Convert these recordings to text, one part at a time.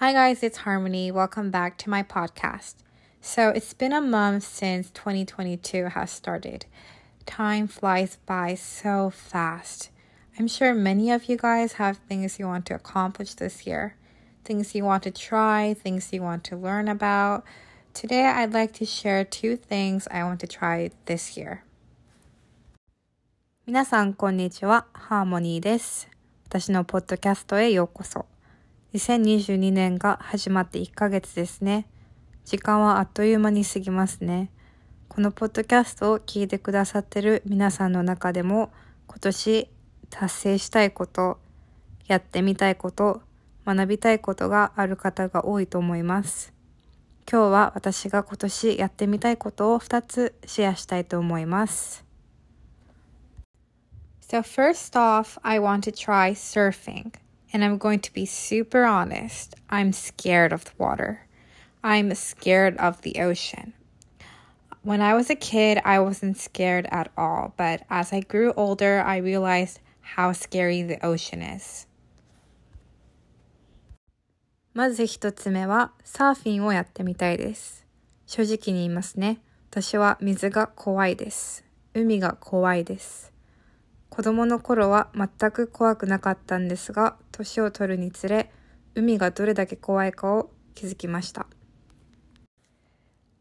Hi, guys, it's Harmony. Welcome back to my podcast. So, it's been a month since 2022 has started. Time flies by so fast. I'm sure many of you guys have things you want to accomplish this year, things you want to try, things you want to learn about. Today, I'd like to share two things I want to try this year. 皆さん、こんにちは。ハーモニーです。私のポッドキャストへようこそ。 2022年が始まって1ヶ月ですね。時間はあっという間に過ぎますね。このポッドキャストを聞いてくださってる皆さんの中でも今年達成したいこと、やってみたいこと、学びたいことがある方が多いと思います。今日は私が今年やってみたいことを2つシェアしたいと思います。So first off, I want to try surfing. And I'm going to be super honest. I'm scared of the water. I'm scared of the ocean. When I was a kid, I wasn't scared at all, but as I grew older, I realized how scary the ocean is. まず一つ目はサーフィンをやってみたいです。正直に言いますね。私は水が怖いです。海が怖いです。 子供の頃は全く怖くなかったんですが、年を取るにつれ、海がどれだけ怖いかを気づきました。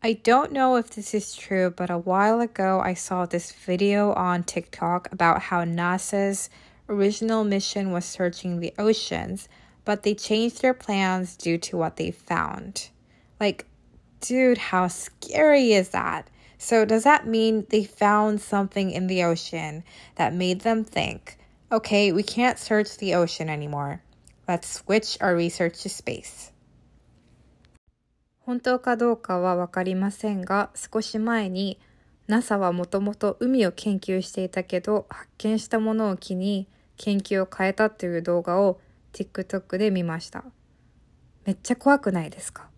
I don't know if this is true, but a while ago I saw this video on TikTok about how NASA's original mission was searching the oceans, but they changed their plans due to what they found. Like, dude, how scary is that? So, does that mean they found something in the ocean that made them think, okay, we can't search the ocean anymore? Let's switch our research to space. 本当かどうかはわかりませんが、少し前に NASA はもともと海を研究していたけど、発見したものを機に研究を変えたという動画を TikTok で見ました。めっちゃ怖くないですか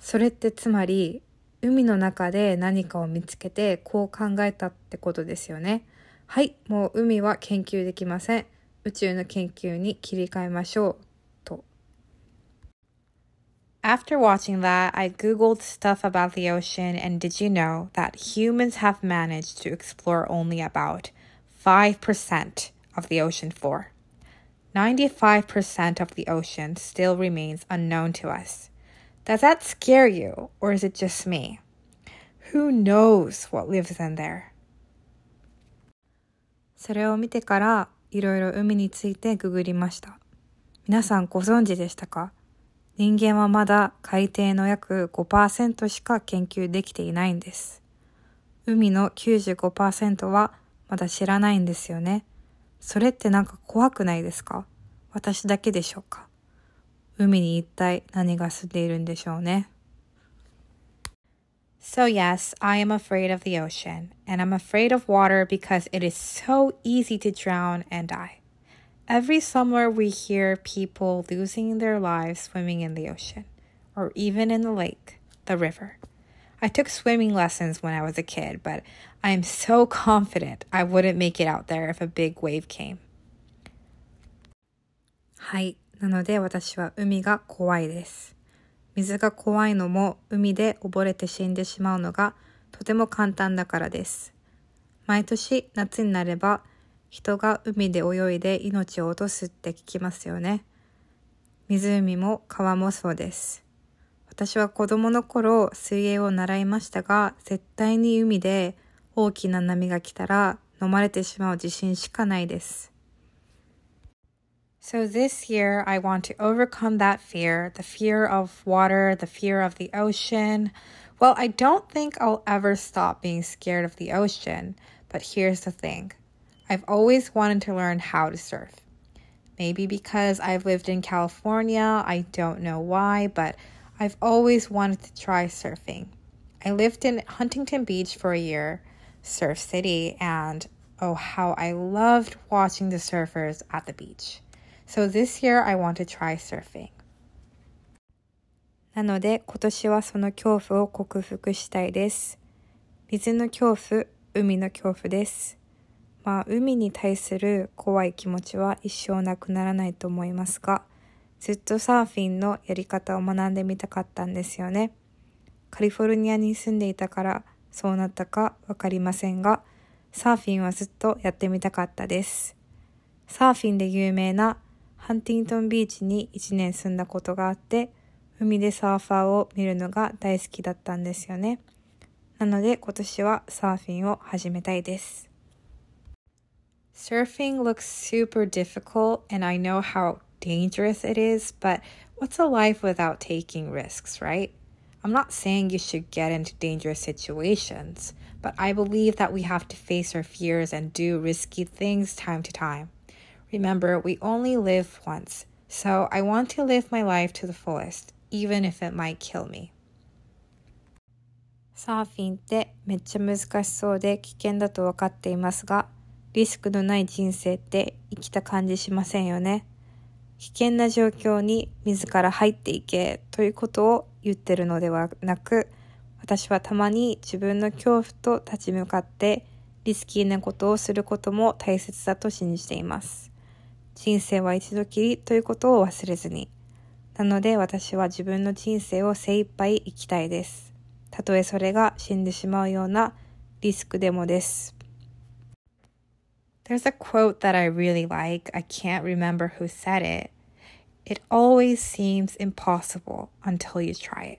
それってつまり海の中で何かを見つけてこう考えたってことですよね。はい、もう海は研究できません。宇宙の研究に切り替えましょう。と。After watching that, I googled stuff about the ocean and did you know that humans have managed to explore only about 5% of the ocean floor? 95% of the ocean still remains unknown to us. Does that scare you, or is it just me? Who knows what lives in there? それを見てからいろいろ海についてググりました。皆さんご存知でしたか？人間はまだ海底の約5%しか研究できていないんです。海の95%はまだ知らないんですよね。それってなんか怖くないですか？私だけでしょうか？海に一体何が住んでいるんでしょうね。So, yes, I am afraid of the ocean, and I'm afraid of water because it is so easy to drown and die. Every summer, we hear people losing their lives swimming in the ocean, or even in the lake, the river. I took swimming lessons when I was a kid, but I am so confident I wouldn't make it out there if a big wave came. はい。 なので私は海が怖いです。水が怖いのも海で溺れて死んでしまうのがとても簡単だからです。毎年夏になれば人が海で泳いで命を落とすって聞きますよね。湖も川もそうです。私は子供の頃水泳を習いましたが絶対に海で大きな波が来たら飲まれてしまう自信しかないです。So this year, I want to overcome that fear the fear of water, the fear of the ocean. Well, I don't think I'll ever stop being scared of the ocean, but here's the thing I've always wanted to learn how to surf. Maybe because I've lived in California, I don't know why, but I've always wanted to try surfing. I lived in Huntington Beach for a year, Surf City, and oh, how I loved watching the surfers at the beach. So this year I want to try surfing. なので今年はその恐怖を克服したいです。水の恐怖、海の恐怖です。まあ海に対する怖い気持ちは一生なくならないと思いますが、ずっとサーフィンのやり方を学んでみたかったんですよね。カリフォルニアに住んでいたからそうなったかわかりませんが、サーフィンはずっとやってみたかったです。サーフィンで有名なハンティントンビーチに1年住んだことがあって、海でサーファーを見るのが大好きだったんですよね。なので今年はサーフィンを始めたいです。Surfing looks super difficult and I know how dangerous it is, but what's a life without taking risks, right? I'm not saying you should get into dangerous situations, but I believe that we have to face our fears and do risky things time to time. Remember, we only live once, so I want to live my life to the fullest, even if it might kill me. サーフィンってめっちゃ難しそうで危険だと分かっていますが、リスクのない人生って生きた感じしませんよね。危険な状況に自ら入っていけということを言ってるのではなく、私はたまに自分の恐怖と立ち向かってリスキーなことをすることも大切だと信じています。人生は一度きりということを忘れずに。なので私は自分の人生を精一杯生きたいです。たとえそれが死んでしまうようなリスクでもです。There's a quote that I really like. I can't remember who said it. It always seems impossible until you try it.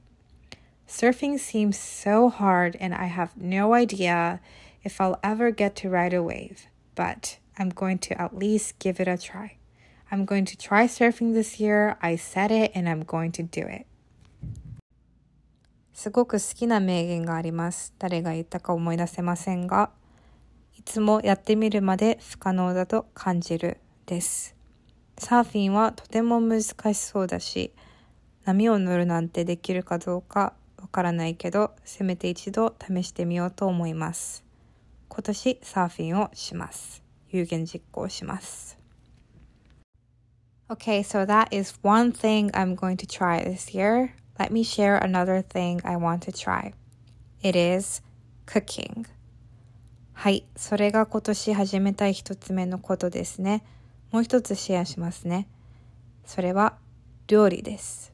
Surfing seems so hard, and I have no idea if I'll ever get to ride a wave, but I'm going to at least give it a try. I'm going to try surfing this year. I said it, and I'm going to do it. すごく好きな名言があります。誰が言ったか思い出せませんが、いつもやってみるまで不可能だと感じるです。サーフィンはとても難しそうだし、波を乗るなんてできるかどうかわからないけど、せめて一度試してみようと思います。今年サーフィンをします。有言実行します。Okay, so that is one thing I'm going to try this year. Let me share another thing I want to try. It is cooking. はい、それが今年始めたい一つ目のことですね。もう一つシェアしますね。それは料理です。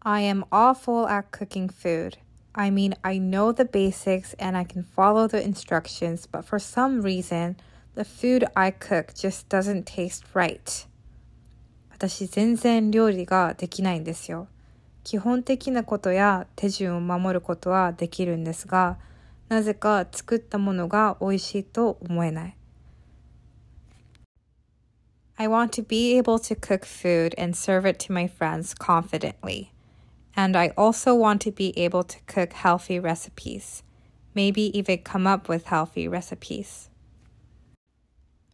I am awful at cooking food. I mean, I know the basics and I can follow the instructions, but for some reason, the food I cook just doesn't taste right. 私全然料理ができないんですよ。基本的なことや手順を守ることはできるんですが、なぜか作ったものが美味しいと思えない。I want to be able to cook food and serve it to my friends confidently. And I also want to be able to cook healthy recipes, maybe even come up with healthy recipes.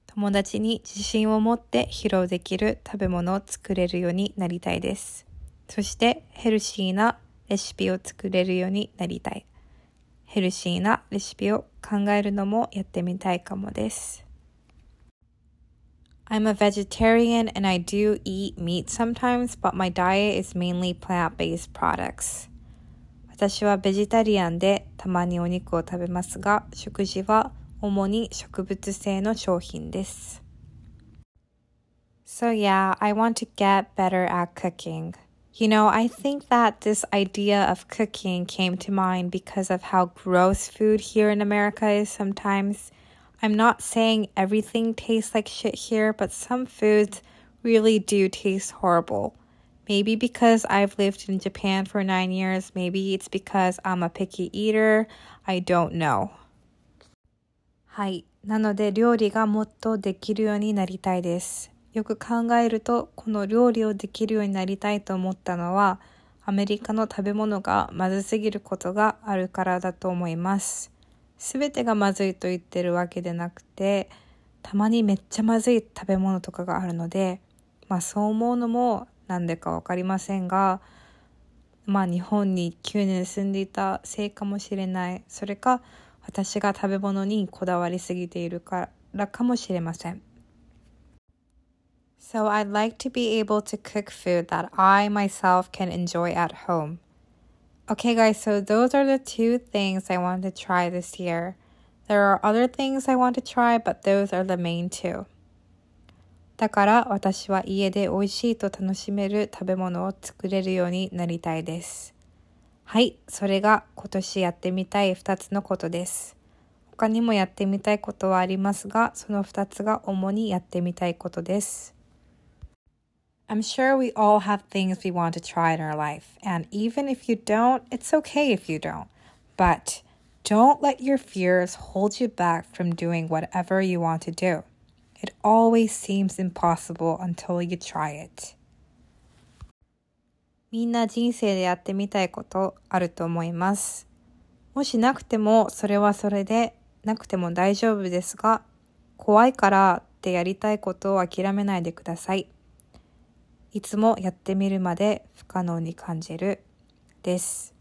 友達に自信を持って披露できる食べ物を作れるようになりたいです。そしてヘルシーなレシピを作れるようになりたい。ヘルシーなレシピを考えるのもやってみたいかもです。I'm a vegetarian and I do eat meat sometimes, but my diet is mainly plant-based products. 私はベジタリアンでたまにお肉を食べますが、食事は主に植物性の商品です。So yeah, I want to get better at cooking. You know, I think that this idea of cooking came to mind because of how gross food here in America is sometimes. I'm not saying everything tastes like shit here, but some foods really do taste horrible. Maybe because I've lived in Japan for nine years, maybe it's because I'm a picky eater. I don't know. はい。なので料理がもっとできるようになりたいです。よく考えると、この料理をできるようになりたいと思ったのは、アメリカの食べ物がまずすぎることがあるからだと思います。全てがまずいと言ってるわけでなくてたまにめっちゃまずい食べ物とかがあるのでまあそう思うのもなんでか分かりませんがまあ日本に9年住んでいたせいかもしれない。それか私が食べ物にこだわりすぎているからかもしれません。So I'd like to be able to cook food that I myself can enjoy at home. Okay, guys, so those are the two things I want to try this year. There are other things I want to try, but those are the main two. だから私は家で美味しいと楽しめる食べ物を作れるようになりたいです。はい、それが今年やってみたい2つのことです。他にもやってみたいことはありますが、その2つが主にやってみたいことです。I'm sure we all have things we want to try in our life, and even if you don't, it's okay if you don't. But don't let your fears hold you back from doing whatever you want to do. It always seems impossible until you try it. みんな人生でやってみたいことあると思います。もしなくてもそれはそれでなくても大丈夫ですが、怖いからってやりたいことを諦めないでください。 いつもやってみるまで不可能に感じるです。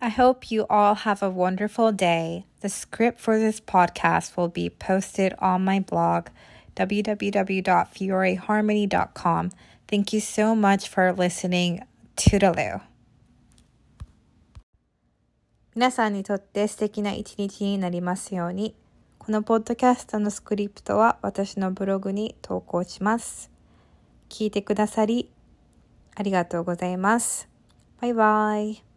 I hope you all have a wonderful day. The script for this podcast will be posted on my blog, www.fioreharmony.com. Thank you so much for listening. Toodaloo. 皆さんにとって素敵な一日になりますように。このポッドキャストのスクリプトは私のブログに投稿します。聞いてくださりありがとうございます。バイバイ。